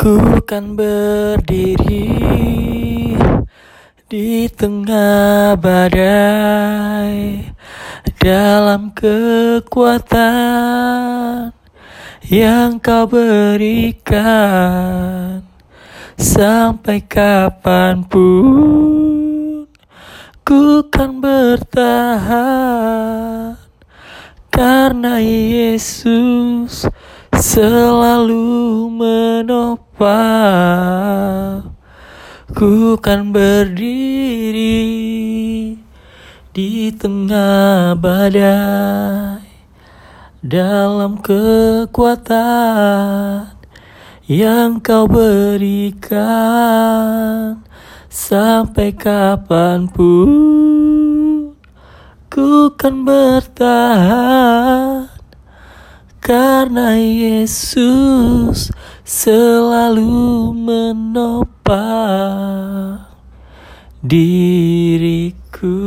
Ku kan berdiri di tengah badai dalam kekuatan yang kau berikan sampai kapan pun. Ku kan bertahan karena Yesus selalu menopang ku kan berdiri di tengah badai. Dalam kekuatan yang kau berikan sampai kapan pun ku kan bertahan karena Yesus selalu menopang diriku.